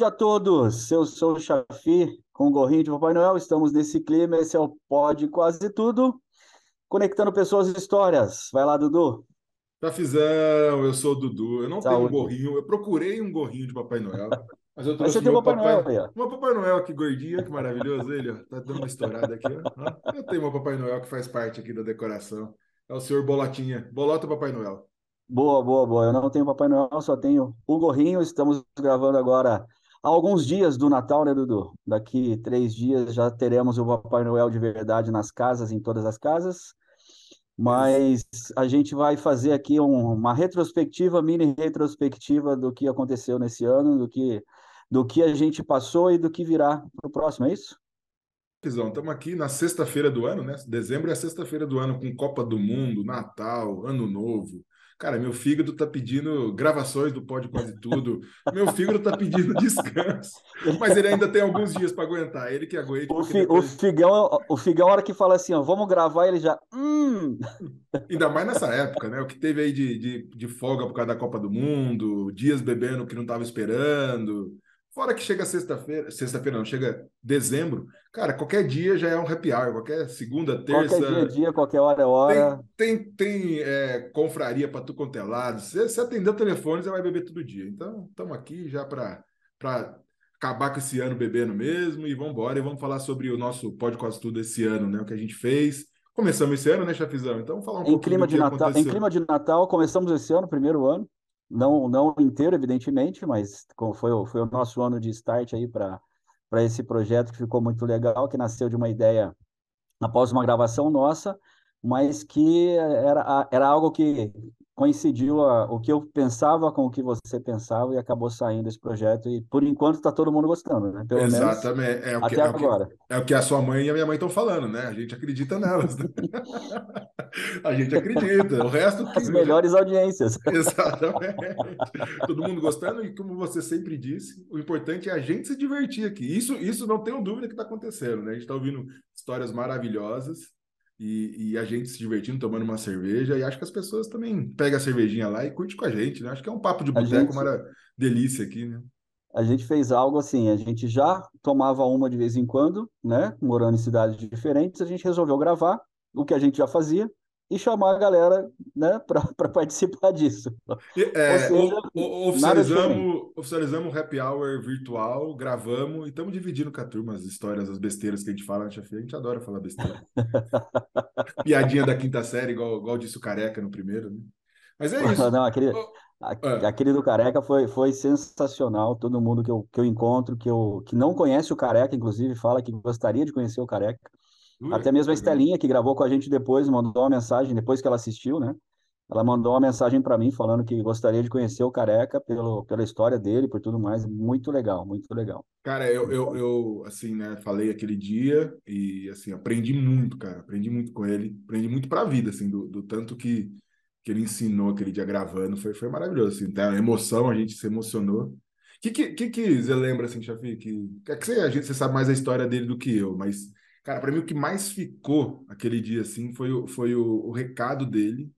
tarde a todos. Eu sou o Chafi, com o gorrinho de Papai Noel. Estamos nesse clima. Esse é o Pode Quase Tudo, conectando pessoas e histórias. Vai lá, Dudu. Chafizão, eu sou o Dudu. Eu não Saúde. tenho um gorrinho. Eu procurei um gorrinho de Papai Noel. Mas eu trouxe mas o Papai, Papai Noel aí. Meu Papai Noel aqui gordinho, que maravilhoso ele, ó. Tá dando uma estourada aqui, ó. Eu tenho meu Papai Noel que faz parte aqui da decoração. É o senhor Bolotinha. Bolota Papai Noel. Boa, boa, boa. Eu não tenho Papai Noel, só tenho o gorrinho. Estamos gravando agora há alguns dias do Natal, né, Dudu? Daqui três dias já teremos o Papai Noel de verdade nas casas, em todas as casas. Mas a gente vai fazer aqui um, uma retrospectiva, mini retrospectiva do que aconteceu nesse ano, do que, do que a gente passou e do que virá para o próximo, é isso? Estamos aqui na sexta-feira do ano, né? Dezembro é a sexta-feira do ano, com Copa do Mundo, Natal, Ano Novo, Cara, meu fígado tá pedindo gravações do Pode Quase Tudo. Meu fígado tá pedindo descanso. Mas ele ainda tem alguns dias para aguentar. Ele que aguenta. O, fi, depois... o, Figão, o Figão, a hora que fala assim, ó, vamos gravar, ele já. Hum. Ainda mais nessa época, né? O que teve aí de, de, de folga por causa da Copa do Mundo, dias bebendo que não tava esperando. Fora que chega sexta-feira, sexta-feira não, chega dezembro, cara, qualquer dia já é um happy hour, qualquer segunda, terça. Qualquer dia, dia qualquer hora é hora. Tem, tem, tem é, confraria para tu quanto é lado. Se, se atender o telefone, você vai beber todo dia. Então, estamos aqui já para acabar com esse ano bebendo mesmo e vamos embora e vamos falar sobre o nosso Pode Quase Tudo esse ano, né? O que a gente fez. Começamos esse ano, né, Chafizão? Então, vamos falar um em pouco clima de Natal, Em clima de Natal, começamos esse ano, primeiro ano não, não inteiro, evidentemente, mas foi, foi o nosso ano de start aí para esse projeto que ficou muito legal, que nasceu de uma ideia após uma gravação nossa, mas que era, era algo que coincidiu a, o que eu pensava com o que você pensava e acabou saindo esse projeto e por enquanto está todo mundo gostando, né? Pelo Exatamente. é o até que, agora. É o, que, é o que a sua mãe e a minha mãe estão falando, né? A gente acredita nelas. Né? a gente acredita. O resto as melhores audiências. Exatamente. todo mundo gostando e como você sempre disse, o importante é a gente se divertir aqui. Isso, isso não tenho dúvida que está acontecendo, né? A gente está ouvindo histórias maravilhosas e, e, a gente se divertindo, tomando uma cerveja, e acho que as pessoas também pegam a cervejinha lá e curte com a gente, né? Acho que é um papo de boteco, gente... uma delícia aqui, né? A gente fez algo assim, a gente já tomava uma de vez em quando, né? Morando em cidades diferentes, a gente resolveu gravar o que a gente já fazia, e chamar a galera né, para participar disso. É, seja, oficializamos, oficializamos o happy hour virtual, gravamos e estamos dividindo com a turma as histórias, as besteiras que a gente fala na A gente adora falar besteira. Piadinha da quinta série, igual, igual disse o Careca no primeiro, né? Mas é isso. Não, aquele, é. aquele do Careca foi, foi sensacional. Todo mundo que eu, que eu encontro, que, eu, que não conhece o Careca, inclusive, fala que gostaria de conhecer o Careca. Até mesmo a Estelinha, que gravou com a gente depois, mandou uma mensagem, depois que ela assistiu, né? Ela mandou uma mensagem para mim falando que gostaria de conhecer o Careca pelo, pela história dele, por tudo mais. Muito legal, muito legal. Cara, eu, eu, eu, assim, né, falei aquele dia e, assim, aprendi muito, cara. Aprendi muito com ele. Aprendi muito pra vida, assim, do, do tanto que, que ele ensinou aquele dia gravando. Foi, foi maravilhoso, assim. Tá? A emoção, a gente se emocionou. O que, que, que, que você lembra, assim, Chafi? Que, que, que você, a gente, você sabe mais a história dele do que eu, mas Cara, para mim o que mais ficou aquele dia assim foi, o, foi o, o recado dele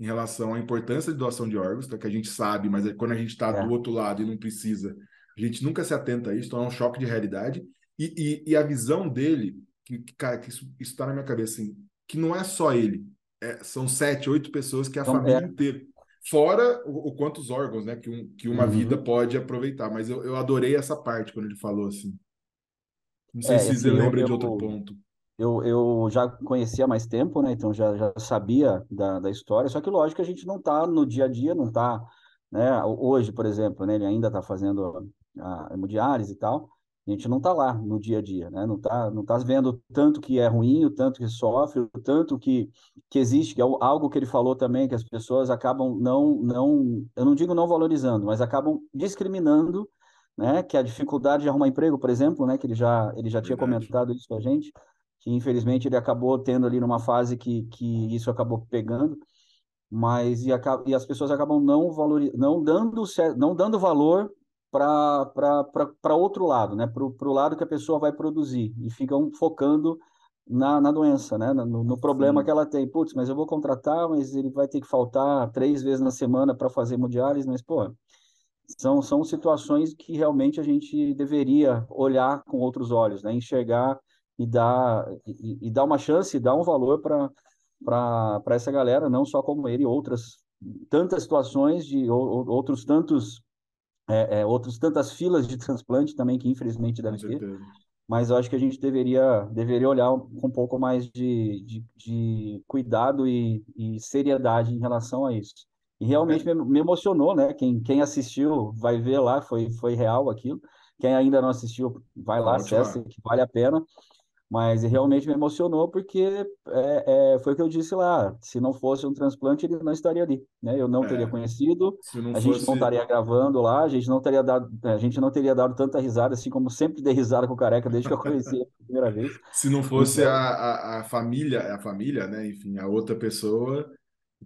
em relação à importância de doação de órgãos, tá? que a gente sabe, mas é quando a gente está é. do outro lado e não precisa, a gente nunca se atenta a isso, então é um choque de realidade. E, e, e a visão dele, que, que cara, que isso está na minha cabeça, assim, que não é só ele, é, são sete, oito pessoas que é a então, família é. inteira. Fora o, o, quantos órgãos, né, que, um, que uma uhum. vida pode aproveitar. Mas eu, eu adorei essa parte quando ele falou assim. Não sei é, se assim, você lembra eu, de outro ponto. Eu, eu já conhecia há mais tempo, né? Então já, já sabia da, da história, só que lógico que a gente não está no dia a dia, não está, né? Hoje, por exemplo, né? Ele ainda está fazendo a hemodiálise e tal. A gente não está lá no dia a dia, né? Não está não tá vendo tanto que é ruim, o tanto que sofre, o tanto que, que existe, que é algo que ele falou também, que as pessoas acabam não, não, eu não digo não valorizando, mas acabam discriminando né, que a dificuldade de arrumar emprego, por exemplo, né, que ele já, ele já tinha comentado isso com a gente, que infelizmente ele acabou tendo ali numa fase que, que isso acabou pegando, mas e, e as pessoas acabam não valor, não dando não dando valor para outro lado, né, para o lado que a pessoa vai produzir e ficam focando na, na doença, né, no, no problema Sim. que ela tem. Putz, mas eu vou contratar, mas ele vai ter que faltar três vezes na semana para fazer hemodiálise, mas pô, são, são situações que realmente a gente deveria olhar com outros olhos, né? enxergar e dar, e, e dar uma chance, dar um valor para essa galera, não só como ele, outras tantas situações de ou, outros tantos é, é, outros tantas filas de transplante também que infelizmente deve ter, mas eu acho que a gente deveria deveria olhar com um pouco mais de, de, de cuidado e, e seriedade em relação a isso. E realmente me, me, emocionou, né? Quem, quem assistiu vai ver lá, foi, foi real aquilo. Quem ainda não assistiu, vai lá, acessa, que vale a pena. Mas realmente me emocionou porque é, é, foi o que eu disse lá. Se não fosse um transplante, ele não estaria ali, né? Eu não é, teria conhecido, a gente fosse... não estaria gravando lá, a gente não teria dado, a gente não teria dado tanta risada, assim como sempre dei risada com o Careca desde que eu conheci a primeira vez. Se não fosse então... a, a, a família, a família, né? Enfim, a outra pessoa,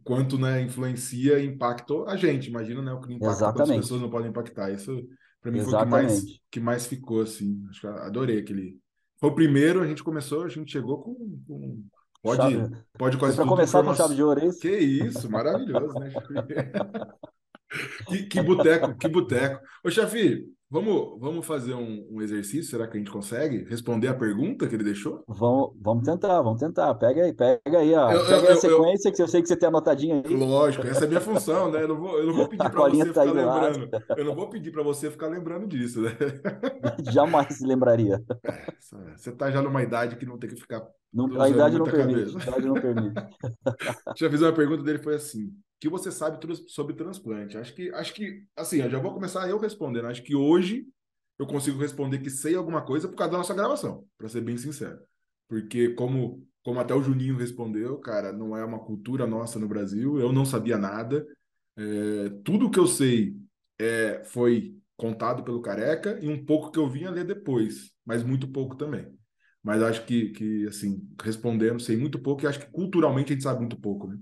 quanto né, influencia e impactou a gente. Imagina né, o que impacta as pessoas não podem impactar. Isso, para mim, Exatamente. foi o que mais, que mais ficou, assim. Acho que adorei aquele foi o primeiro, a gente começou, a gente chegou com. com... Pode, chave. pode quase Para começar com chave de ouro, é isso? Que isso, maravilhoso, né? que, que boteco, que boteco. Ô, chefe, Vamos, vamos fazer um, um, exercício? Será que a gente consegue responder a pergunta que ele deixou? Vamos, vamos tentar, vamos tentar. Pega aí, pega aí, ó. Eu, pega eu, a sequência eu, que eu sei que você tem anotadinha aí. Lógico, essa é a minha função, né? Eu não vou, eu não vou pedir para você tá ficar lembrando. Lado. Eu não vou pedir para você ficar lembrando disso, né? Jamais se lembraria. É, você está já numa idade que não tem que ficar. Não, a idade não permite. A idade não permite. Já fiz uma pergunta dele, foi assim: que você sabe sobre transplante? Acho que, acho que, assim, eu já vou começar eu respondendo. Acho que hoje eu consigo responder que sei alguma coisa por causa da nossa gravação, para ser bem sincero. Porque como, como até o Juninho respondeu, cara, não é uma cultura nossa no Brasil. Eu não sabia nada. É, tudo que eu sei é, foi contado pelo Careca e um pouco que eu vinha ler depois, mas muito pouco também. Mas acho que, que assim, respondendo, sei muito pouco e acho que culturalmente a gente sabe muito pouco, né?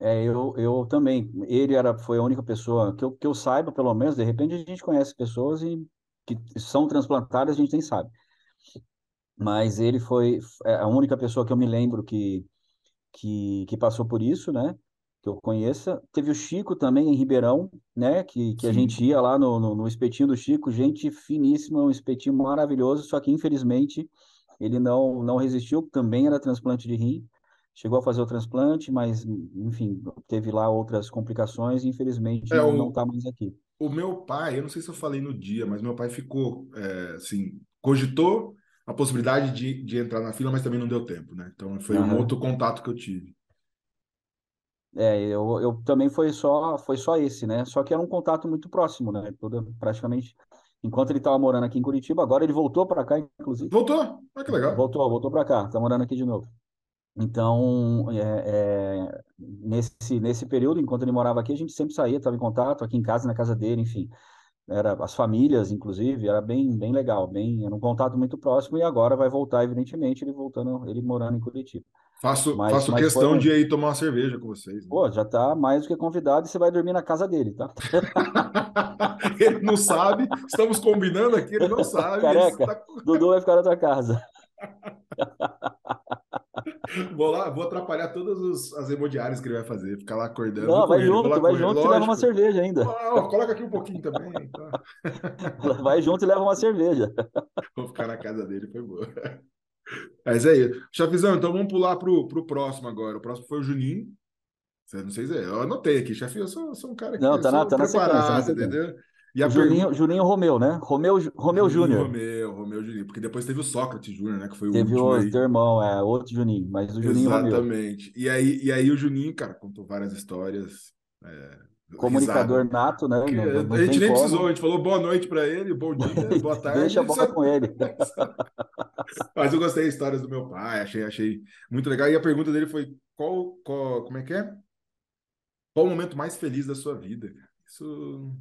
É, eu, eu também. Ele era, foi a única pessoa que eu, que eu saiba, pelo menos, de repente a gente conhece pessoas e, que são transplantadas, a gente nem sabe. Mas ele foi é, a única pessoa que eu me lembro que, que, que passou por isso, né? Que eu conheça. Teve o Chico também em Ribeirão, né? Que, que a gente ia lá no, no, no espetinho do Chico, gente finíssima, um espetinho maravilhoso, só que infelizmente ele não, não resistiu, também era transplante de rim chegou a fazer o transplante, mas, enfim, teve lá outras complicações e infelizmente é, não está mais aqui. O meu pai, eu não sei se eu falei no dia, mas meu pai ficou, é, assim, cogitou a possibilidade de, de entrar na fila, mas também não deu tempo, né? Então foi uhum. um outro contato que eu tive. É, eu, eu também foi só foi só esse, né? Só que era um contato muito próximo, né? Toda, praticamente enquanto ele estava morando aqui em Curitiba, agora ele voltou para cá, inclusive. Voltou? Ah, que legal. Voltou, voltou para cá, está morando aqui de novo. Então, é, é, nesse, nesse período, enquanto ele morava aqui, a gente sempre saía, estava em contato, aqui em casa, na casa dele, enfim. Era, as famílias, inclusive, era bem, bem legal, bem, era um contato muito próximo, e agora vai voltar, evidentemente, ele voltando, ele morando em Curitiba. Faço, mas, faço mas questão de ir tomar uma cerveja com vocês. Né? Pô, já está mais do que convidado e você vai dormir na casa dele, tá? ele não sabe, estamos combinando aqui, ele não sabe. Careca, tá... Dudu vai ficar na tua casa. vou lá, vou atrapalhar todas os, as hemodiárias que ele vai fazer, ficar lá acordando. Não, vai junto, vai junto e leva uma cerveja ainda. coloca aqui um pouquinho também. Tá? Vai junto e leva uma cerveja. Vou ficar na casa dele, foi boa. Mas é isso. Chafizão, então vamos pular pro, pro próximo agora. O próximo foi o Juninho. Não sei se é. Eu anotei aqui, chefe. Eu sou, sou um cara que Não, tá na, tá na sequência, entendeu? E a Juninho, pergunta... Juninho Romeu, né? Romeu, Romeu Júnior. Romeu, Romeu Juninho. Porque depois teve o Sócrates Júnior, né? Que foi o teve último. Teve o teu irmão, é, outro Juninho, mas o Juninho Exatamente. Romeu. E aí, e aí o Juninho, cara, contou várias histórias. É, Comunicador risada. nato, né? Não, não a gente nem como. precisou, a gente falou boa noite para ele, bom dia, boa tarde. Deixa a bola com ele. Mas eu gostei das histórias do meu pai, achei, achei muito legal. E a pergunta dele foi: qual, qual como é que é? Qual o momento mais feliz da sua vida? Isso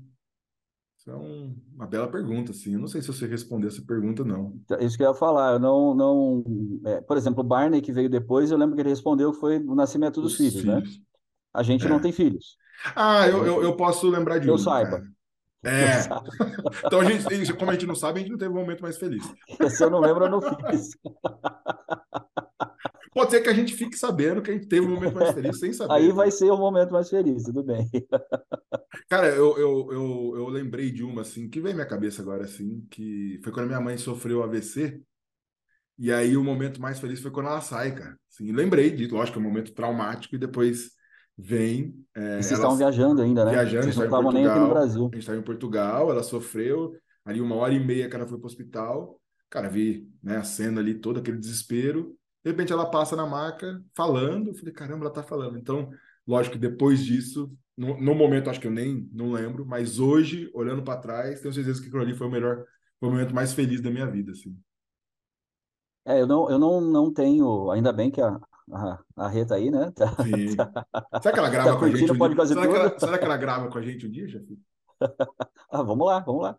isso é um, uma bela pergunta, assim. Eu não sei se você respondeu essa pergunta, não. Então, isso que eu ia falar. Eu não, não... É, por exemplo, o Barney, que veio depois, eu lembro que ele respondeu que foi o nascimento dos filhos, filhos, né? A gente é. não tem filhos. Ah, eu, eu, eu posso lembrar de eu um. Saiba. Cara. É. então, a gente, como a gente não sabe, a gente não teve um momento mais feliz. Se eu não lembro, eu não fiz. Pode ser que a gente fique sabendo que a gente teve um momento mais feliz sem saber. Aí vai ser o momento mais feliz, tudo bem. Cara, eu, eu, eu, eu lembrei de uma, assim, que veio à minha cabeça agora, assim, que foi quando minha mãe sofreu AVC. E aí o momento mais feliz foi quando ela sai, cara. Assim, lembrei disso, lógico, é um momento traumático e depois vem. É, e vocês estavam viajando ainda, né? Viajando, vocês não estavam nem aqui no Brasil. A gente estava em Portugal, ela sofreu, ali uma hora e meia que ela foi para o hospital. Cara, vi né, a cena ali, todo aquele desespero. De repente ela passa na maca falando. Eu falei, caramba, ela tá falando. Então, lógico que depois disso, no, no momento acho que eu nem não lembro, mas hoje, olhando para trás, tenho certeza que aquilo ali foi o melhor, foi o momento mais feliz da minha vida, assim. É, eu não, eu não, não tenho, ainda bem que a, a, a Rita aí, né? Tá, Sim. Tá, será que ela grava tá com a gente um dia? Será que, ela, será que ela grava com a gente um dia, Jeff? ah, vamos lá, vamos lá.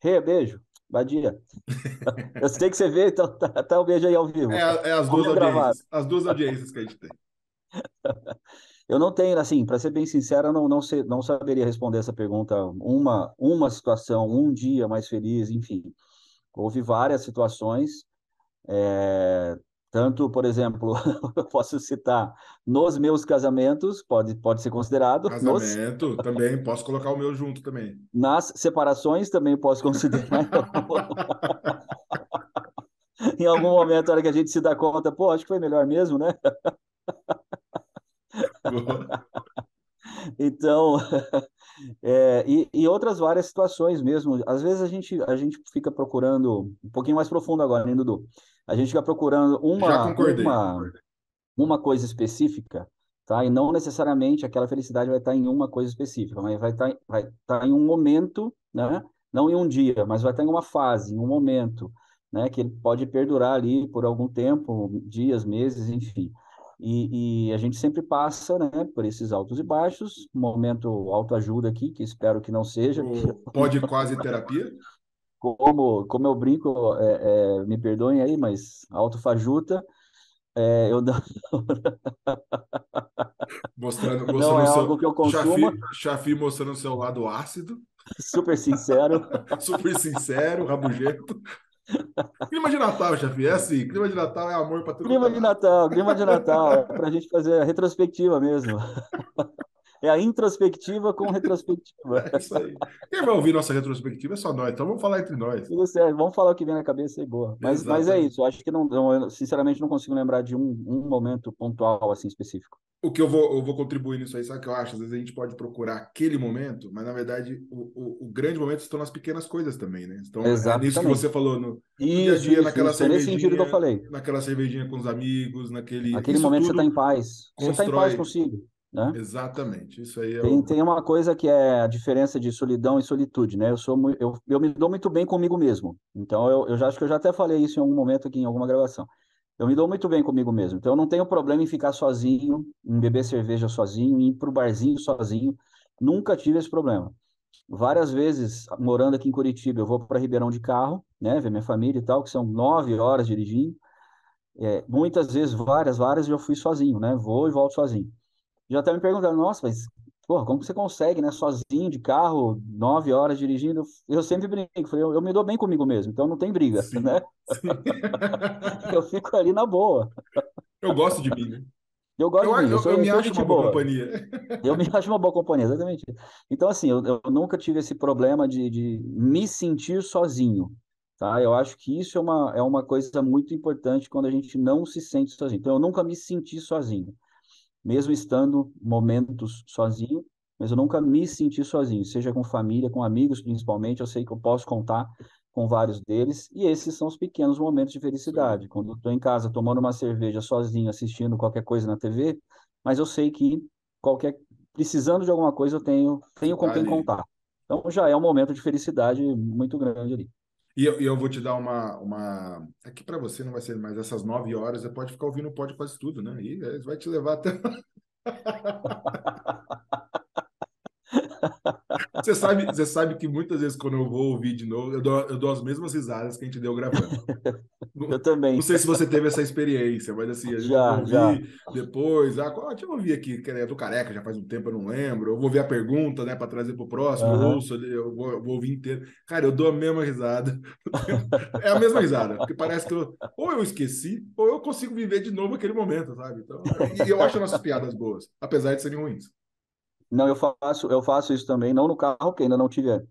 Rê, beijo. Badia. Eu sei que você vê, então tá, tá o beijo aí ao vivo. É, é as, duas audiências, as duas audiências que a gente tem. Eu não tenho, assim, para ser bem sincero, eu não, não, sei, não saberia responder essa pergunta. Uma, uma situação, um dia mais feliz, enfim. Houve várias situações. É, tanto, por exemplo, eu posso citar nos meus casamentos, pode, pode ser considerado. Casamento, nos... também, posso colocar o meu junto também. Nas separações, também posso considerar. em algum momento, na hora que a gente se dá conta, pô, acho que foi melhor mesmo, né? então, é, e, e, outras várias situações mesmo. Às vezes a gente, a gente fica procurando, um pouquinho mais profundo agora, né, Dudu? A gente fica procurando uma, uma, uma coisa específica, tá? E não necessariamente aquela felicidade vai estar em uma coisa específica, mas vai estar, vai estar em um momento, né? Não em um dia, mas vai estar em uma fase, em um momento, né? Que ele pode perdurar ali por algum tempo, dias, meses, enfim. E, e, a gente sempre passa né, por esses altos e baixos, momento autoajuda aqui, que espero que não seja. Pode quase terapia? Como, como eu brinco, é, é, me perdoem aí, mas autofajuta, é, eu não... mostrando, mostrando não é seu... algo que eu consumo. Chafi, Chafi mostrando o seu lado ácido. Super sincero. Super sincero, rabugento. Clima de Natal, chefe. É assim, clima de Natal é amor para tudo. Clima de Natal, clima de Natal. É para a gente fazer a retrospectiva mesmo. É a introspectiva com retrospectiva. É isso aí. Quem vai ouvir nossa retrospectiva é só nós, então vamos falar entre nós. Tudo certo, vamos falar o que vem na cabeça e boa. Mas, mas é isso, eu acho que não, sinceramente não consigo lembrar de um, um momento pontual assim específico o que eu vou, eu vou contribuir nisso aí, sabe o que eu acho? Às vezes a gente pode procurar aquele momento, mas na verdade o, o, o grande momento estão nas pequenas coisas também, né? Então Exatamente. é nisso que você falou no, no isso, dia a dia, isso, naquela isso, cervejinha. Nesse sentido que eu falei. Naquela cervejinha com os amigos, naquele. Aquele momento você está em paz. Constrói... Você está em paz consigo. Né? Exatamente, isso aí é tem, o... tem uma coisa que é a diferença de solidão e solitude, né? Eu sou eu, eu me dou muito bem comigo mesmo. Então eu, eu já acho que eu já até falei isso em algum momento aqui em alguma gravação. Eu me dou muito bem comigo mesmo. Então, eu não tenho problema em ficar sozinho, em beber cerveja sozinho, em ir para o barzinho sozinho. Nunca tive esse problema. Várias vezes, morando aqui em Curitiba, eu vou para Ribeirão de carro, né, ver minha família e tal, que são nove horas dirigindo. É, muitas vezes, várias, várias, eu fui sozinho, né? Vou e volto sozinho. Já até me perguntando, nossa, mas porra, como você consegue, né? Sozinho, de carro, nove horas dirigindo. Eu sempre brinco, eu, eu me dou bem comigo mesmo, então não tem briga, sim, né? Sim. eu fico ali na boa. Eu gosto de mim, né? Eu gosto eu, de mim, eu, eu, sou, eu me acho uma boa, boa companhia. Eu me acho uma boa companhia, exatamente. Então, assim, eu, eu nunca tive esse problema de, de me sentir sozinho, tá? Eu acho que isso é uma, é uma coisa muito importante quando a gente não se sente sozinho. Então, eu nunca me senti sozinho mesmo estando momentos sozinho, mas eu nunca me senti sozinho, seja com família, com amigos principalmente, eu sei que eu posso contar com vários deles, e esses são os pequenos momentos de felicidade. Quando eu estou em casa tomando uma cerveja sozinho, assistindo qualquer coisa na TV, mas eu sei que qualquer precisando de alguma coisa eu tenho, tenho com quem contar. Então já é um momento de felicidade muito grande ali. E eu, eu vou te dar uma. uma... Aqui para você não vai ser mais essas nove horas, você pode ficar ouvindo pode quase tudo, né? E vai te levar até. Você sabe, você sabe que muitas vezes quando eu vou ouvir de novo, eu dou, eu dou as mesmas risadas que a gente deu gravando. Eu também. Não sei se você teve essa experiência, mas assim, a gente já, já. depois. Ah, deixa eu ouvir aqui, que é do Careca, já faz um tempo, eu não lembro. Eu vou ver a pergunta, né, para trazer para o próximo. Uhum. Eu ouço, eu vou, eu vou, ouvir inteiro. Cara, eu dou a mesma risada. é a mesma risada, porque parece que eu, ou eu esqueci, ou eu consigo viver de novo aquele momento, sabe? Então, e eu acho nossas piadas boas, apesar de serem ruins. Não, eu faço, eu faço isso também, não no carro, porque ainda não tive a,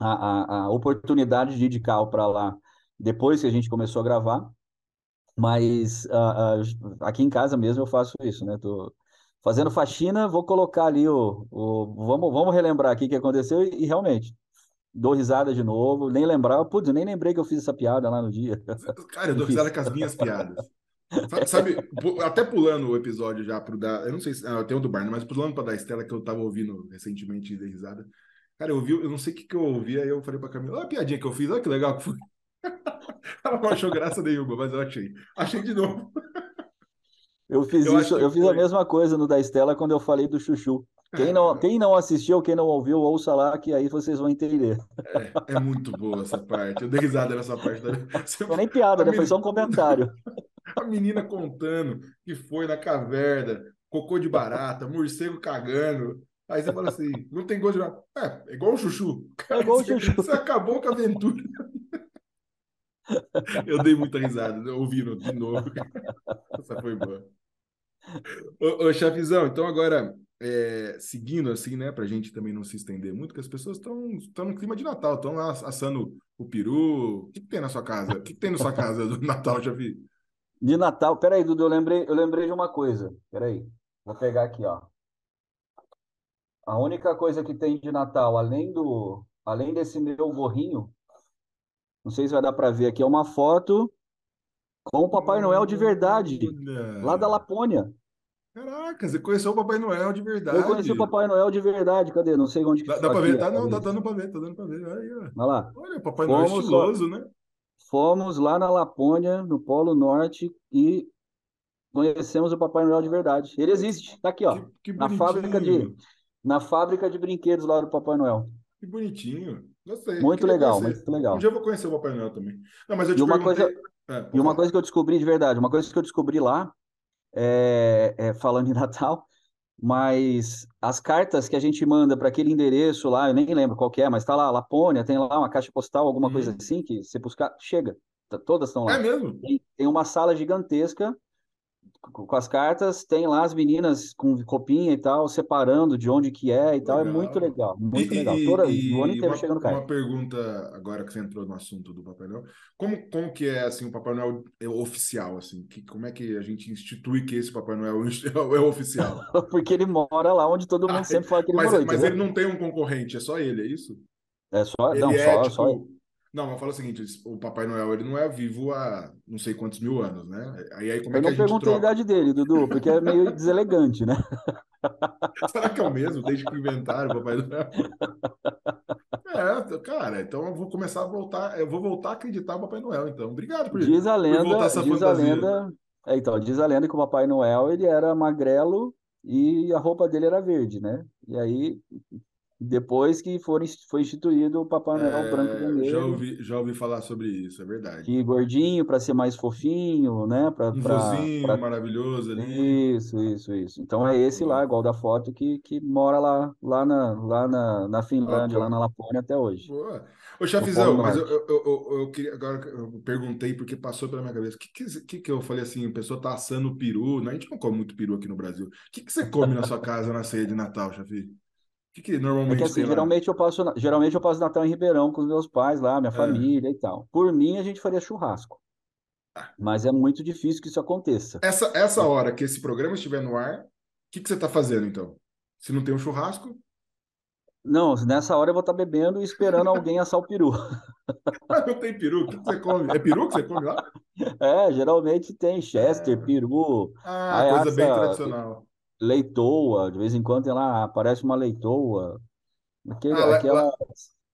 a, a oportunidade de ir de carro para lá depois que a gente começou a gravar, mas uh, uh, aqui em casa mesmo eu faço isso, né? Tô fazendo faxina, vou colocar ali o, o vamos, vamos relembrar aqui o que aconteceu e, e, realmente dou risada de novo, nem lembrar, putz, nem lembrei que eu fiz essa piada lá no dia. Cara, eu dou risada com as minhas piadas. Sabe, até pulando o episódio já pro da. Eu não sei se. Ah, tem o do Barney, mas pulando pra da Estela que eu tava ouvindo recentemente de risada. Cara, eu ouvi, eu não sei o que, que eu ouvi, aí eu falei pra Camila, olha a piadinha que eu fiz, olha que legal que foi. Ela não achou graça nenhuma, mas eu achei. Achei de novo. Eu fiz eu isso, eu fiz foi. a mesma coisa no da Estela quando eu falei do Chuchu. Quem não, quem não assistiu, quem não ouviu, ouça lá, que aí vocês vão entender. É, é muito boa essa parte. Eu dei risada nessa parte. Da... Não nem piada, né? Foi só um comentário. A menina contando que foi na caverna, cocô de barata, morcego cagando. Aí você fala assim, não tem gosto de nada. É, é igual o chuchu. Cara, é igual o chuchu. Você acabou com a aventura. Eu dei muita risada, né? ouvindo de novo. Essa foi boa. Ô, ô chefizão, então agora, é, seguindo assim, né, pra gente também não se estender muito, que as pessoas estão no clima de Natal, estão lá assando o peru. O que, que, tem na sua casa? O que, que tem na sua casa do Natal, Chafi? De Natal, peraí, Dudu, eu lembrei, eu lembrei de uma coisa. Peraí, vou pegar aqui, ó. A única coisa que tem de Natal, além do, além desse meu gorrinho, não sei se vai dar para ver aqui, é uma foto com o Papai Noel de verdade, lá da Lapônia. Caraca, você conheceu o Papai Noel de verdade. Eu conheci o Papai Noel de verdade, cadê? Não sei onde que Dá, dá para ver? Tá, não, dá dando para ver, tá dando para ver. Aí. Olha lá. Olha, o Papai Noel fomos estiloso, né? Fomos lá na Lapônia, no Polo Norte, e conhecemos o Papai Noel de verdade. Ele existe, tá aqui, ó. Que, que na fábrica de na fábrica de brinquedos lá do Papai Noel. Que bonitinho. Gostei. Muito legal, conhecer. muito legal. Um dia eu vou conhecer o Papai Noel também. Não, mas eu te e uma perguntei... coisa, é, e uma coisa que eu descobri de verdade, uma coisa que eu descobri lá, é, é, falando em Natal, mas as cartas que a gente manda para aquele endereço lá, eu nem lembro qual que é, mas está lá, Lapônia, tem lá uma caixa postal, alguma hum. coisa assim, que você buscar, chega, todas estão lá. É mesmo? Tem, tem uma sala gigantesca com as cartas, tem lá as meninas com copinha e tal, separando de onde que é e tal. Legal. É muito legal, muito e, legal. Toda, e, o ano inteiro uma, chegando carta. Uma pergunta, agora que você entrou no assunto do Papai Noel, como, como que é assim, o Papai Noel é oficial? Assim? Que, como é que a gente institui que esse Papai Noel é, oficial? Porque ele mora lá onde todo mundo ah, sempre fala que ele mas, morou. Mas ele não tem um concorrente, é só ele, é isso? É só, ele não, é, só, tipo, só não, mas fala o seguinte, o Papai Noel ele não é vivo há não sei quantos mil anos, né? Aí, aí como é que a gente Eu não perguntei troca? a idade dele, Dudu, porque é meio deselegante, né? Será que é o mesmo desde que inventaram o Papai Noel? É, cara, então eu vou começar a voltar, eu vou voltar a acreditar no Papai Noel, então. Obrigado por, diz a lenda, voltar essa diz fantasia. A lenda, é, então, diz a lenda que o Papai Noel ele era magrelo e a roupa dele era verde, né? E aí depois que for, foi instituído o Papai Noel é, branco e vermelho. Já ouvi, já ouvi falar sobre isso, é verdade. Que gordinho para ser mais fofinho, né? Pra, um pra, vozinho pra... maravilhoso ali. Isso, isso, isso. Então é esse lá, igual da foto, que, que mora lá, lá, na, lá na, na Finlândia, ah, lá na Lapônia até hoje. Boa. Ô, Chafizão, mas eu, eu, eu, eu, queria, agora eu perguntei porque passou pela minha cabeça. O que, que, que, eu falei assim? A pessoa tá assando peru, né? A gente não come muito peru aqui no Brasil. O que, que você come na sua casa na ceia de Natal, Chafi? O que, que normalmente é que, assim, geralmente eu passo geralmente eu passo Natal em Ribeirão com os meus pais lá, minha é. família e tal. Por mim a gente faria churrasco. Ah. Mas é muito difícil que isso aconteça. Essa essa hora que esse programa estiver no ar, o que, que você está fazendo então? Se não tem um churrasco? Não, nessa hora eu vou estar tá bebendo e esperando alguém assar o peru. Mas não tem peru, o que você come? É peru que você come lá? É, geralmente tem Chester, é. peru. Ah, coisa assa, bem tradicional leitoa, de vez em quando tem lá, aparece uma leitoa. Aquele, ah, aquela, lá,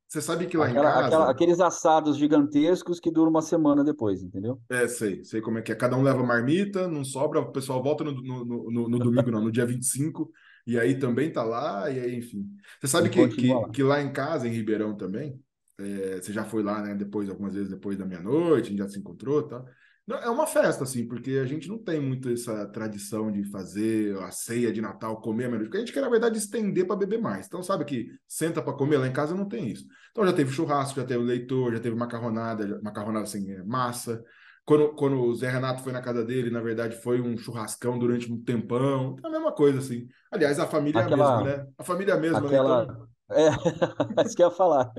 você sabe que lá aquela, em casa. Aquela, aqueles assados gigantescos que duram uma semana depois, entendeu? É, sei, sei como é que é. Cada um leva marmita, não sobra, o pessoal volta no, no, no, no domingo, não, no dia 25, e aí também tá lá, e aí, enfim. Você sabe que, que, lá. que lá em casa, em Ribeirão também, é, você já foi lá, né, depois, algumas vezes depois da meia-noite, a gente já se encontrou tá? É uma festa, assim, porque a gente não tem muito essa tradição de fazer a ceia de Natal, comer a meia porque a gente quer, na verdade, estender para beber mais. Então, sabe que senta para comer lá em casa não tem isso. Então, já teve churrasco, já teve leitor, já teve macarronada, macarronada assim, é, massa. Quando, quando o Zé Renato foi na casa dele, na verdade, foi um churrascão durante um tempão. É a mesma coisa, assim. Aliás, a família aquela, é a mesma, né? A família é a mesma, aquela... né? Então... É, isso que eu ia falar.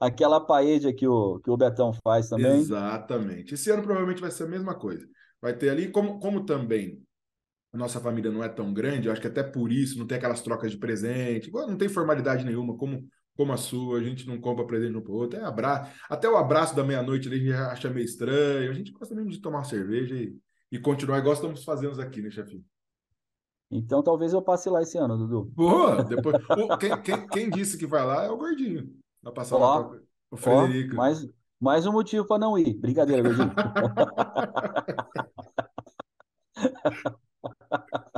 Aquela paella que o, que o Betão faz também. Exatamente. Esse ano provavelmente vai ser a mesma coisa. Vai ter ali, como, como também a nossa família não é tão grande, eu acho que até por isso não tem aquelas trocas de presente, não tem formalidade nenhuma, como, como a sua, a gente não compra presente um para o outro, é abraço. Até o abraço da meia-noite ali a gente acha meio estranho, a gente gosta mesmo de tomar cerveja e, e continuar, igual estamos fazendo aqui, né, chefinho? Então talvez eu passe lá esse ano, Dudu. Boa! Depois, quem, quem, quem, disse que vai lá é o Gordinho. Vai passar o Frederico. Ó, mais, mais um motivo para não ir. Brincadeira, Gordinho.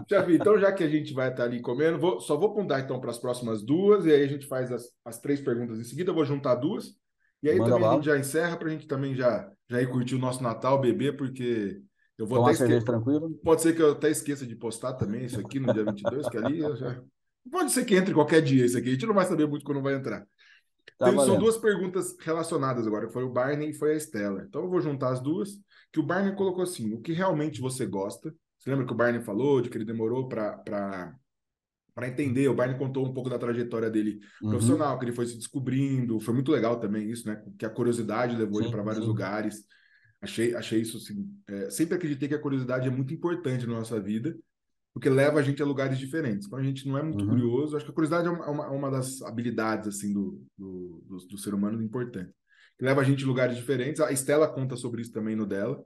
Chefe, então já que a gente vai estar ali comendo, vou, só vou apontar então para as próximas duas, e aí a gente faz as, as três perguntas em seguida, eu vou juntar duas, e aí Manda também lá. a gente já encerra para a gente também já, já ir curtir o nosso Natal, beber, porque eu vou Tomar até tranquilo. Pode ser que eu até esqueça de postar também isso aqui no dia 22, que ali eu já... Pode ser que entre qualquer dia isso aqui, a gente não vai saber muito quando vai entrar. Tá Tem, são duas perguntas relacionadas agora, foi o Barney e foi a Estela. Então eu vou juntar as duas, que o Barney colocou assim, o que realmente você gosta. Você lembra que o Barney falou de que ele demorou para para entender, o Barney contou um pouco da trajetória dele uhum. profissional, que ele foi se descobrindo, foi muito legal também isso, né? Que a curiosidade levou sim, ele para vários sim. lugares. Achei, achei isso assim, é, sempre acreditei que a curiosidade é muito importante na nossa vida porque leva a gente a lugares diferentes. Quando a gente não é muito uhum. curioso, acho que a curiosidade é uma, é uma das habilidades assim do, do, do, do ser humano importante. Que leva a gente a lugares diferentes. A Estela conta sobre isso também no dela.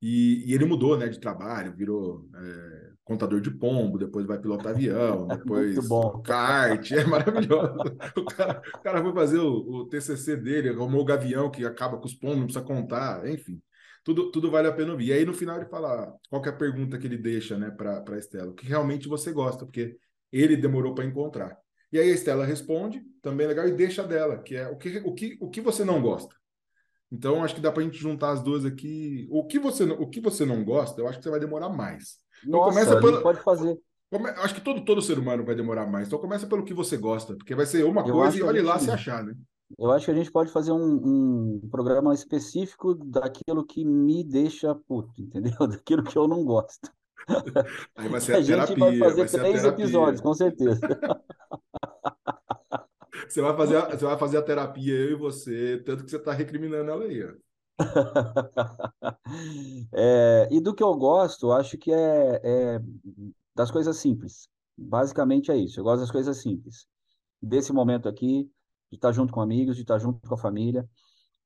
E, e ele mudou, né, de trabalho, virou é, contador de pombo, depois vai pilotar avião, depois kart, é maravilhoso. O cara, o cara foi fazer o, o TCC dele, arrumou o gavião que acaba com os pombos, não precisa contar, enfim tudo, tudo vale a pena ouvir. E aí no final ele fala qual é a pergunta que ele deixa né, para a Estela, o que realmente você gosta, porque ele demorou para encontrar. E aí a Estela responde, também legal, e deixa dela, que é o que, o que, o que você não gosta. Então, acho que dá para a gente juntar as duas aqui. O que, você, o que você não gosta, eu acho que você vai demorar mais. Então, Nossa, começa pelo... pode fazer. Acho que todo, todo ser humano vai demorar mais. Então começa pelo que você gosta, porque vai ser uma eu coisa e olhe lá se achar, né? Eu acho que a gente pode fazer um, um, programa específico daquilo que me deixa puto, entendeu? Daquilo que eu não gosto. Aí vai ser a, a terapia, gente vai fazer vai três episódios, com certeza. Você vai, fazer a, você vai fazer a terapia, eu e você, tanto que você está recriminando ela aí. Ó. é, e do que eu gosto, acho que é, é das coisas simples. Basicamente é isso. Eu gosto das coisas simples. Desse momento aqui, de estar junto com amigos, de estar junto com a família,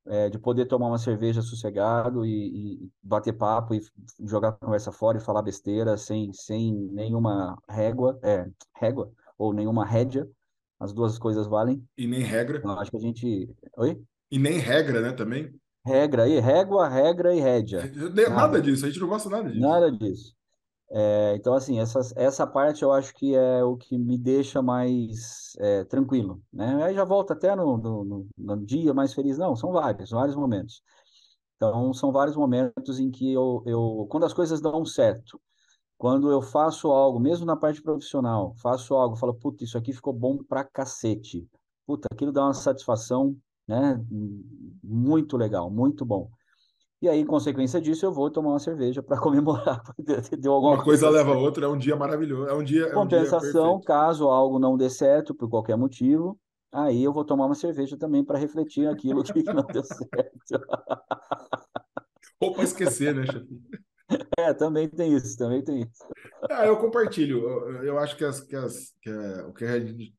é, de poder tomar uma cerveja sossegado e, e, bater papo e jogar a conversa fora e falar besteira sem, sem nenhuma régua, é, régua ou nenhuma rédea. As duas coisas valem. E nem regra. Então, acho que a gente. Oi? E nem regra, né, também? Regra aí, régua, regra e rédea. Nada, nada disso, a gente não gosta nada disso. Nada disso. É, então, assim, essa, essa parte eu acho que é o que me deixa mais é, tranquilo, né? Aí já volta até no, no, no, dia mais feliz. Não, são vários, vários momentos. Então, são vários momentos em que eu, eu quando as coisas dão certo, quando eu faço algo, mesmo na parte profissional, faço algo, falo, puta, isso aqui ficou bom pra cacete. Puta, aquilo dá uma satisfação, né? Muito legal, muito bom. E aí, em consequência disso, eu vou tomar uma cerveja para comemorar. Deu alguma uma coisa, coisa leva a outra, é um dia maravilhoso. É um dia. Compensação, é um dia caso algo não dê certo por qualquer motivo, aí eu vou tomar uma cerveja também para refletir aquilo que não deu certo. Ou para esquecer, né, chefe? É, também tem isso, também tem isso. Ah, eu compartilho. Eu, eu acho que, as, que, as, que é, o, que a gente,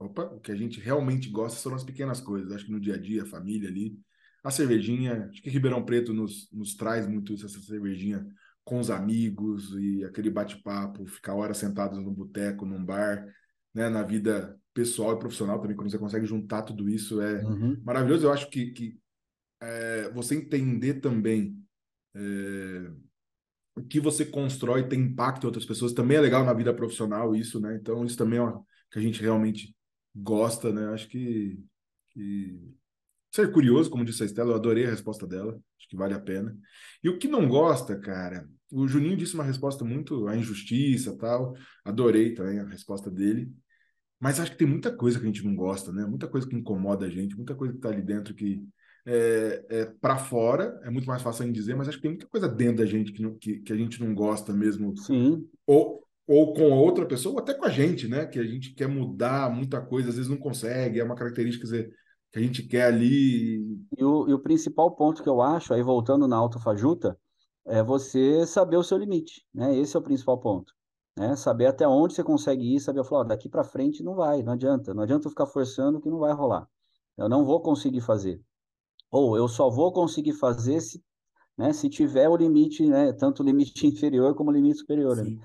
opa, o que a gente realmente gosta são as pequenas coisas. Acho que no dia a dia, a família ali a cervejinha. Acho que Ribeirão Preto nos, nos traz muito isso, essa cervejinha com os amigos e aquele bate-papo, ficar horas sentados no boteco, num bar, né, na vida pessoal e profissional também, quando você consegue juntar tudo isso, é uhum. maravilhoso. Eu acho que, que é, você entender também é, o que você constrói tem impacto em outras pessoas também é legal na vida profissional, isso, né? Então, isso também é uma, que a gente realmente gosta, né? Acho que, que ser curioso, como disse a Estela, eu adorei a resposta dela, acho que vale a pena. E o que não gosta, cara, o Juninho disse uma resposta muito a injustiça tal, adorei também a resposta dele, mas acho que tem muita coisa que a gente não gosta, né? Muita coisa que incomoda a gente, muita coisa que tá ali dentro que é, é para fora é muito mais fácil em dizer, mas acho que tem muita coisa dentro da gente que, não, que, que a gente não gosta mesmo. Sim. Ou, ou com outra pessoa, ou até com a gente, né? Que a gente quer mudar muita coisa, às vezes não consegue, é uma característica que a gente quer ali. E o, e o principal ponto que eu acho, aí voltando na autofajuta, é você saber o seu limite, né? Esse é o principal ponto. Né? Saber até onde você consegue ir, saber falar, daqui para frente não vai, não adianta, não adianta eu ficar forçando que não vai rolar. Eu não vou conseguir fazer. Ou eu só vou conseguir fazer se, né, se tiver o limite, né, tanto o limite inferior como o limite superior. Né?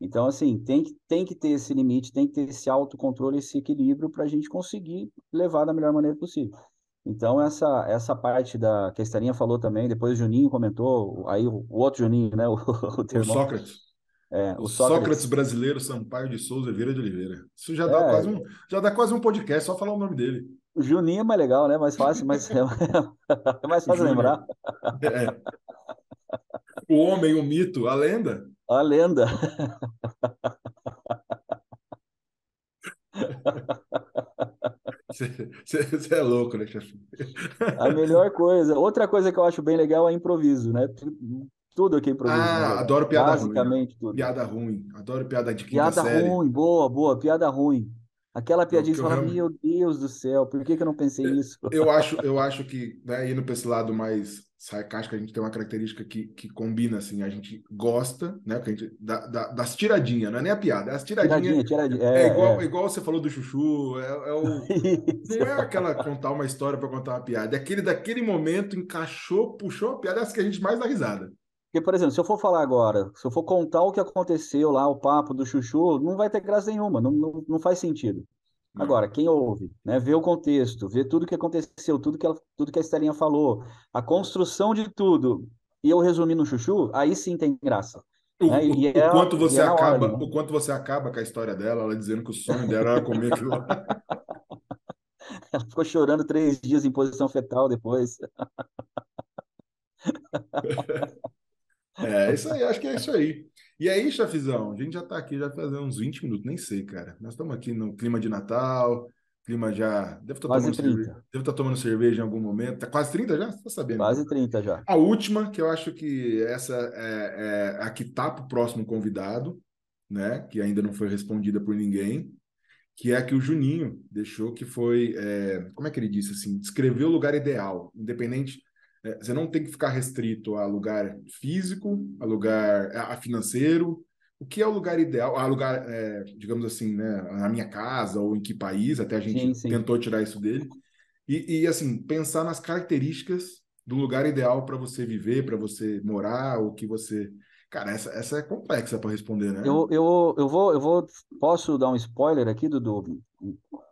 Então, assim, tem que, tem que ter esse limite, tem que ter esse autocontrole, esse equilíbrio para a gente conseguir levar da melhor maneira possível. Então, essa, essa parte da que a Estarinha falou também, depois o Juninho comentou, aí o, o outro Juninho, né? O, o, o Sócrates. É, o, o Sócrates. Sócrates. brasileiro Sampaio de Souza Vieira de Oliveira. Isso já dá, é, quase um, já dá quase um podcast, só falar o nome dele. O Juninho é mais legal, né? Mais fácil, mais, é, é mais fácil lembrar. É. O homem, o mito, a lenda. A lenda. Você é louco, né, chefe? A melhor coisa. Outra coisa que eu acho bem legal é improviso, né? Tudo aqui é improviso. Ah, né? adoro piada Basicamente ruim. tudo. Piada ruim. Adoro piada de quinta piada série. ruim, boa, boa. Piada ruim. Aquela piadinha que você fala, meu Deus do céu, por que, que eu não pensei nisso? Eu acho, eu acho que, né, indo para esse lado mais sarcástico, a gente tem uma característica que, que combina, assim, a gente gosta, né, a gente, da, da, das tiradinhas, não é nem a piada, é as tiradinhas. Tiradinha, tiradinha. É, é, igual, é. igual você falou do chuchu, é, é o, não é aquela contar uma história para contar uma piada, é aquele daquele momento encaixou, puxou a piada, é essa que a gente mais dá risada. Porque, por exemplo, se eu for falar agora, se eu for contar o que aconteceu lá, o papo do chuchu, não vai ter graça nenhuma, não, não, não faz sentido. Não. Agora, quem ouve, né, vê o contexto, vê tudo que aconteceu, tudo que, ela, tudo que a Estelinha falou, a construção de tudo, e eu resumi no chuchu, aí sim tem graça. O, né? o, é, o quanto você é acaba, hora, né? o quanto você acaba com a história dela, ela dizendo que o sonho dela era comer aquilo. Ela ficou chorando três dias em posição fetal depois. É, isso aí, acho que é isso aí. E aí, chafizão, a gente já está aqui já fazendo uns 20 minutos, nem sei, cara. Nós estamos aqui no clima de Natal, clima já. Deve estar tá tomando, cerveja, deve estar tá tomando cerveja em algum momento. Tá quase 30 já? Você tá sabendo? Quase 30 já. A última, que eu acho que essa é, é a que tá para o próximo convidado, né? Que ainda não foi respondida por ninguém, que é a que o Juninho deixou, que foi. É, como é que ele disse assim? Descrever o lugar ideal, independente você não tem que ficar restrito a lugar físico, a lugar a financeiro. O que é o lugar ideal? A lugar, é, digamos assim, né, na minha casa ou em que país? Até a gente sim, sim. tentou tirar isso dele. E, e, assim, pensar nas características do lugar ideal para você viver, para você morar, o que você. Cara, essa, essa é complexa para responder, né? Eu, eu, eu, vou, eu vou. Posso dar um spoiler aqui, Dudu?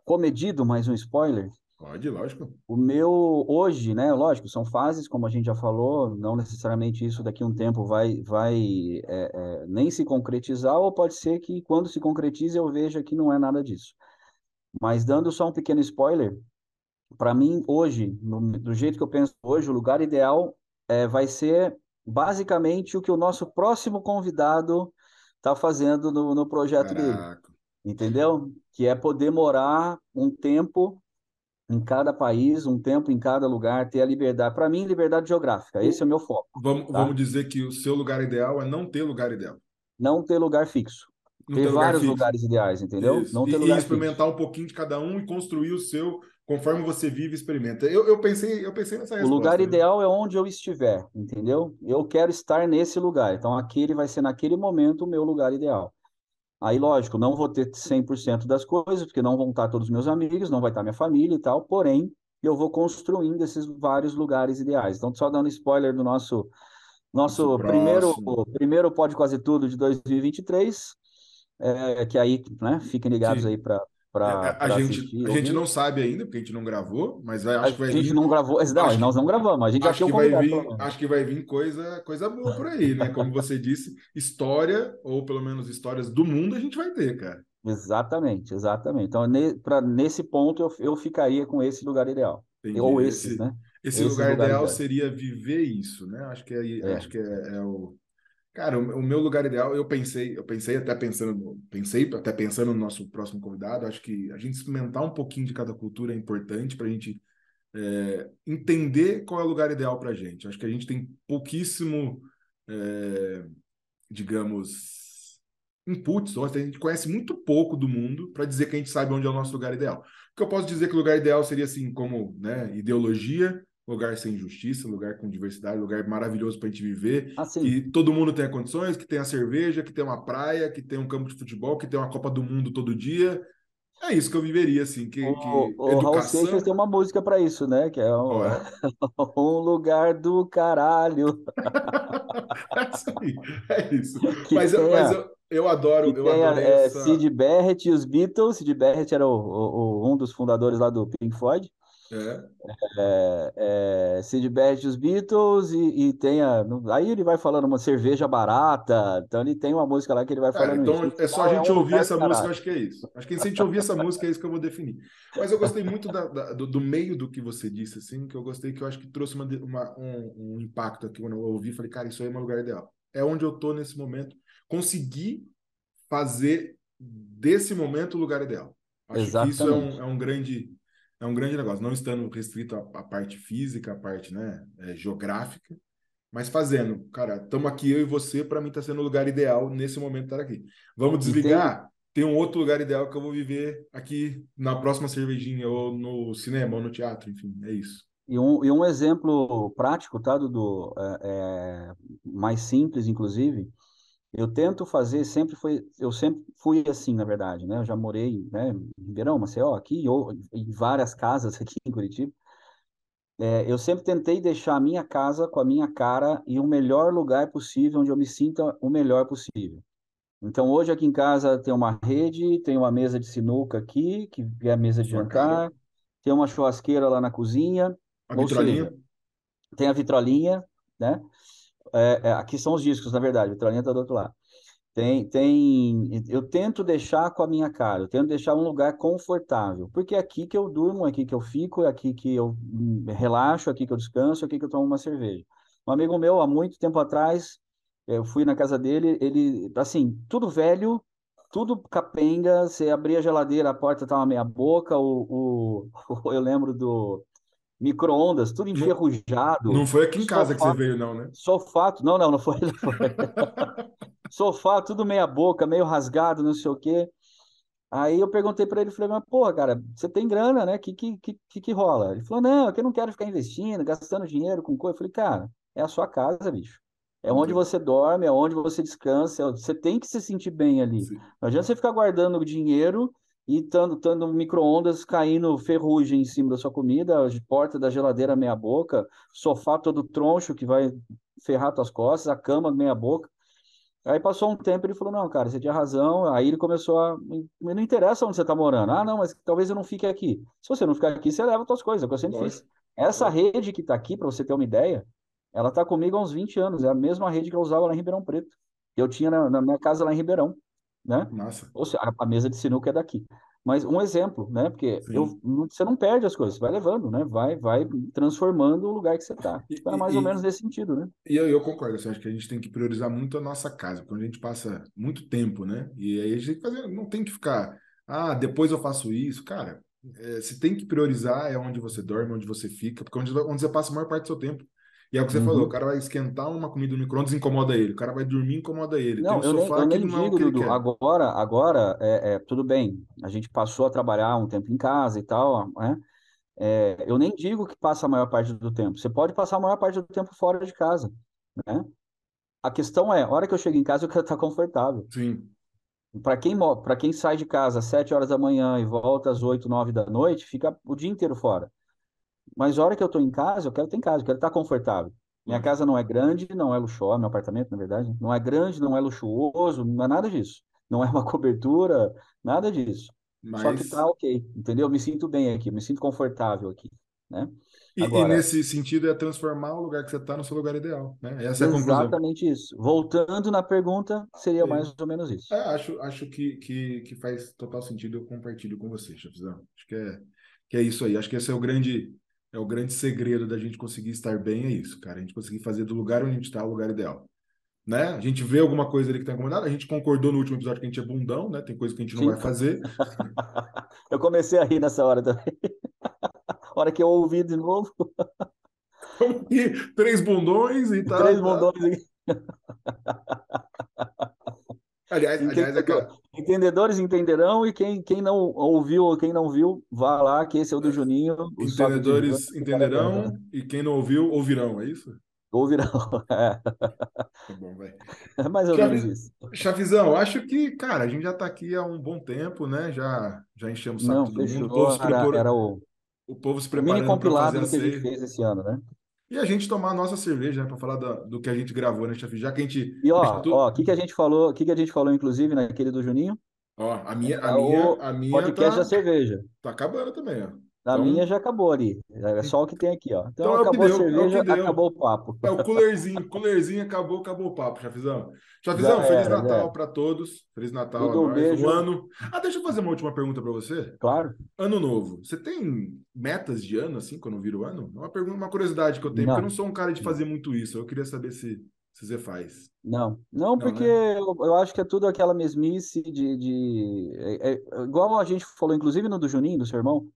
Comedido, mas um spoiler. Pode, lógico. O meu, hoje, né, lógico, são fases, como a gente já falou, não necessariamente isso daqui a um tempo vai, vai é, é, nem se concretizar, ou pode ser que quando se concretize eu veja que não é nada disso. Mas dando só um pequeno spoiler, para mim, hoje, no, do jeito que eu penso hoje, o lugar ideal é, vai ser basicamente o que o nosso próximo convidado está fazendo no, no projeto Caraca. dele. Entendeu? Que é poder morar um tempo em cada país, um tempo em cada lugar, ter a liberdade. Para mim, liberdade geográfica, esse é o meu foco. Vamos, tá? vamos dizer que o seu lugar ideal é não ter lugar ideal. Não ter lugar fixo. Não ter, ter lugar vários fixo. lugares ideais, entendeu? Isso. Não ter e, lugar e experimentar fixo. um pouquinho de cada um e construir o seu conforme você vive e experimenta. Eu, eu pensei, eu pensei nessa resposta. O lugar ideal é onde eu estiver, entendeu? Eu quero estar nesse lugar. Então aquele vai ser naquele momento o meu lugar ideal. Aí, lógico, não vou ter 100% das coisas, porque não vão estar todos os meus amigos, não vai estar minha família e tal, porém, eu vou construindo esses vários lugares ideais. Então, só dando spoiler do nosso nosso primeiro primeiro Pode Quase Tudo de 2023, é, que aí, né, fiquem ligados Sim. aí para para é, a, gente, assistir, a gente não sabe ainda, porque a gente não gravou, mas vai, acho a que vai A gente vir... não gravou, não, acho nós não gravamos, a gente acho que vai vir, Acho que vai vir coisa, coisa boa por aí, né? Como você disse, história, ou pelo menos histórias do mundo, a gente vai ter, cara. Exatamente, exatamente. Então, ne, pra, nesse ponto, eu, eu ficaria com esse lugar ideal. Entendi. Ou esses, Esse, né? esse Esses lugar lugares ideal ideais. seria viver isso, né? Acho que é, É, acho que é, é o. Cara, o, o meu lugar ideal, eu pensei, eu pensei até pensando, no- pensei até pensando no nosso próximo convidado, acho que a gente experimentar um pouquinho de cada cultura é importante para a gente é, entender qual é o lugar ideal para a gente. Acho que a gente tem pouquíssimo, é, digamos, inputs, ou a gente conhece muito pouco do mundo para dizer que a gente sabe onde é o nosso lugar ideal. Porque eu posso dizer que o lugar ideal seria assim, como, né, ideologia, lugar sem injustiça, lugar com diversidade, lugar maravilhoso para a gente viver, assim, que todo mundo tenha condições, que tenha cerveja, que tenha uma praia, que tenha um campo de futebol, que tenha uma Copa do Mundo todo dia. É isso que eu viveria, assim, que, o, que o Raul Seixas tem educação. uma música para isso, né? Que é um, é. um lugar do caralho É isso aí, é isso. que Mas eu, mas eu, eu que adoro, eu tenha adorei é, essa. Sid Barrett e os Beatles. Sid Barrett era o, o- o- um dos fundadores lá do Pink Floyd. É. É, é, Sid Barrett e os Beatles e, e tem a, aí ele vai falando uma cerveja barata. Então ele tem uma música lá que ele vai falando isso. então No é só a é gente um ouvir essa música, caralho. acho que é isso. Acho que se a gente ouvir essa música, é isso que eu vou definir. Mas eu gostei muito da- da- do, do meio do que você disse, assim, que eu gostei, que eu acho que trouxe uma, uma- um, um impacto aqui quando eu ouvi. Falei, cara, isso aí é meu lugar ideal. É onde eu tô nesse momento. Consegui fazer desse momento o lugar ideal. Acho que isso é um, Exatamente. é um grande é um grande negócio, não estando restrito à, à parte física, à parte, né, é, geográfica, mas fazendo, cara, estamos aqui eu e você, para mim está sendo o lugar ideal nesse momento estar aqui. Vamos tem, desligar? Tem um outro lugar ideal que eu vou viver aqui na próxima cervejinha, ou no cinema, ou no teatro, enfim, é isso. e um, e um exemplo prático, tá, Dudu? É, é, mais simples, inclusive. Eu tento fazer, sempre foi, eu sempre fui assim, na verdade, né? Eu já morei, né, em Ribeirão, Maceió, aqui, ou em várias casas aqui em Curitiba. É, eu sempre tentei deixar a minha casa com a minha cara e o melhor lugar possível, onde eu me sinta o melhor possível. Então, hoje aqui em casa tem uma rede, tem uma mesa de sinuca aqui, que é a mesa de jantar, tem uma churrasqueira lá na cozinha, A ou vitrolinha? seja, tem a vitrolinha, né? É, é, aqui são os discos, na verdade, a vitrolinha está do outro lado. Tem, tem, eu tento deixar com a minha cara, eu tento deixar um lugar confortável, porque é aqui que eu durmo, é aqui que eu fico, é aqui que eu hum, relaxo, é aqui que eu descanso, é aqui que eu tomo uma cerveja. Um amigo meu, há muito tempo atrás, eu fui na casa dele, ele, assim, tudo velho, tudo capenga, você abria a geladeira, a porta tava meia boca, o, o, eu lembro do micro-ondas, tudo Não, não enferrujado, foi aqui em casa que você sofá, veio, não, né? sofá, não, não, não foi, não foi. Sofá, tudo meia boca, meio rasgado, não sei o quê. Aí eu perguntei para ele, falei, mas porra, cara, você tem grana, né? Que que, que, que que rola? Ele falou, não, é que eu não quero ficar investindo, gastando dinheiro com coisa. Eu falei, cara, é a sua casa, bicho. É onde você dorme, é onde você descansa, é- você tem que se sentir bem ali. Sim. Não adianta você ficar guardando dinheiro e estando tando micro-ondas caindo ferrugem em cima da sua comida, a porta da geladeira meia boca, sofá todo troncho que vai ferrar tuas costas, a cama meia boca. Aí passou um tempo ele falou, não, cara, você tinha razão. Aí ele começou a. "Me- Não interessa onde você está morando. Ah, não, mas talvez eu não fique aqui. Se você não ficar aqui, você leva as suas coisas, é o que eu sempre fiz. Lógico, Essa rede que está aqui, para você ter uma ideia, ela está comigo há uns 20 anos. É a mesma rede que eu usava lá em Ribeirão Preto. que Eu tinha na, na minha casa lá em Ribeirão, né? Massa. Ou seja, a, mesa de sinuca é daqui. Mas um exemplo, né? Porque eu, você não perde as coisas, você vai levando, né? Vai, vai transformando o lugar que você está. E, Então é mais ou menos e, nesse sentido, né? E eu, eu concordo, assim, acho que a gente tem que priorizar muito a nossa casa, quando a gente passa muito tempo, né? E aí a gente tem que fazer, não tem que ficar, ah, depois eu faço isso, cara. É, se tem que priorizar é onde você dorme, onde você fica, porque onde, onde você passa a maior parte do seu tempo. E é o que você falou, o Uhum. cara vai esquentar uma comida no micro-ondas, incomoda ele. O cara vai dormir, incomoda ele. Tem um Não, eu nem, sofá eu que nem não é digo, Dudu. quer. Agora, agora é, é, tudo bem. A gente passou a trabalhar um tempo em casa e tal, né? É, eu nem digo que passa a maior parte do tempo. Você pode passar a maior parte do tempo fora de casa, né? A questão é, a hora que eu chego em casa, eu quero estar confortável. Sim, Para quem, para quem sai de casa às 7 horas da manhã e volta às 8, 9 da noite, fica o dia inteiro fora. Mas a hora que eu estou em casa, eu quero estar em casa, eu quero estar confortável. Minha casa não é grande, não é luxuosa, meu apartamento, na verdade, não é grande, não é luxuoso, não é nada disso. Não é uma cobertura, nada disso. Só que tá Mas, ok, entendeu? Eu me sinto bem aqui, me sinto confortável aqui, né? e, e Agora, nesse sentido é transformar o lugar que você está no seu lugar ideal, né? Essa é a conclusão. exatamente isso. Voltando na pergunta, seria É mais ou menos isso. É, acho, acho que, que, que faz total sentido, eu compartilho com você, Chefzão. Acho que é, que é isso aí. Acho que esse é o grande, é o grande segredo da gente conseguir estar bem, é isso, cara. A gente conseguir fazer do lugar onde a gente está o lugar ideal. Né? A gente vê alguma coisa ali que está incomodado, a gente concordou no último episódio que a gente é bundão, né? Tem coisa que a gente não Sim. vai fazer. eu comecei a rir nessa hora também. hora que eu ouvi de novo. três bundões e tal. Três tá. bundões. Aliás, aliás aquela... entendedores entenderão e quem, quem não ouviu ou quem não viu, vá lá, que esse é o do Juninho. Entendedores entenderão e quem não ouviu, ouvirão, é isso? Ouvirão, é. Tá bom, velho. É mais ou menos isso. Chavizão, acho que, cara, a gente já está aqui há um bom tempo, né? Já, já enchemos o saco não, todo mundo. O povo, era, preparou... era o... o povo se preparando para fazer a que a gente fez esse ano, né? E a gente tomar a nossa cerveja, né, para falar da, do que a gente gravou, né, chefe? Já que a gente. E ó, tudo... ó, o que, que a gente falou, o que, que a gente falou, inclusive, naquele do Juninho? Ó, a minha, a é minha, a minha. Podcast tá... da cerveja. Tá acabando também, ó. A então... minha já acabou ali. É só o que tem aqui, ó. Então, então acabou deu, a cerveja, é acabou o papo. É o coolerzinho, coolerzinho acabou, acabou o papo, Chafizão. Chafizão, Feliz era, Natal para todos. Feliz Natal Tudo a nós. Um, um ano. Ah, deixa eu fazer uma última pergunta para você. Claro. Ano novo. Você tem metas de ano, assim, quando vira o ano? É uma pergunta, uma curiosidade que eu tenho, não. porque eu não sou um cara de fazer muito isso. Eu queria saber se, se você faz. Não, não, não porque né? eu, eu, acho que é tudo aquela mesmice de. de é, é, igual a gente falou, inclusive no do Juninho, do seu irmão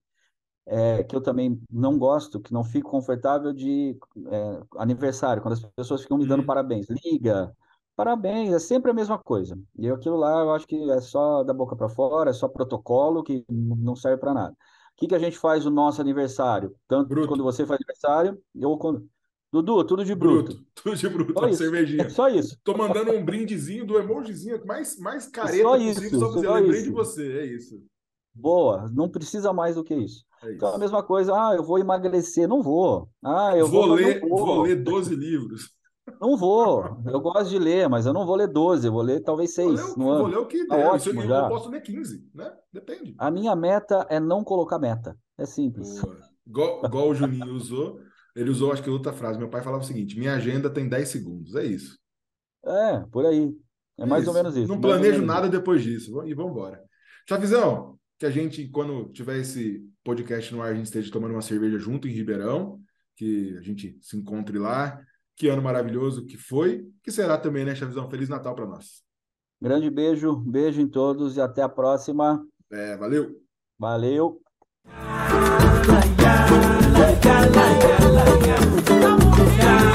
é, que eu também não gosto, que não fico confortável de é, aniversário, quando as pessoas ficam me dando uhum. parabéns. Liga, parabéns, é sempre a mesma coisa. E aquilo lá eu acho que é só da boca para fora, é só protocolo que não serve para nada. O que, que a gente faz no nosso aniversário? Tanto bruto. quando você faz aniversário, eu quando. Dudu, tudo de bruto. bruto. Tudo de bruto, só cervejinha. Só isso. Tô mandando um brindezinho do emojizinho mais, mais careta só possível, isso, só dizer, eu lembrei de você, é isso. Boa, não precisa mais do que isso. É então, a mesma coisa, ah, eu vou emagrecer, não vou. Ah, eu vou, vou ler, vou. vou ler 12 livros. Não vou. Eu gosto de ler, mas eu não vou ler 12, eu vou ler talvez 6 vou ler, no ano. Vou ler o que tá der. Ótimo, eu, já. posso ler 15, né? Depende. A minha meta é não colocar meta. É simples. Igual, igual o Juninho usou, ele usou, acho que outra frase. Meu pai falava o seguinte: minha agenda tem 10 segundos. É isso. É, por aí. É, é mais isso. ou menos isso. Não planejo nada isso. depois disso. E vamos embora. Chavizão, que a gente, quando tiver esse podcast no ar, a gente esteja tomando uma cerveja junto em Ribeirão, que a gente se encontre lá. Que ano maravilhoso que foi, que será também, né, Chavizão? Feliz Natal para nós. Grande beijo, beijo em todos e até a próxima. É, valeu. Valeu. Yeah.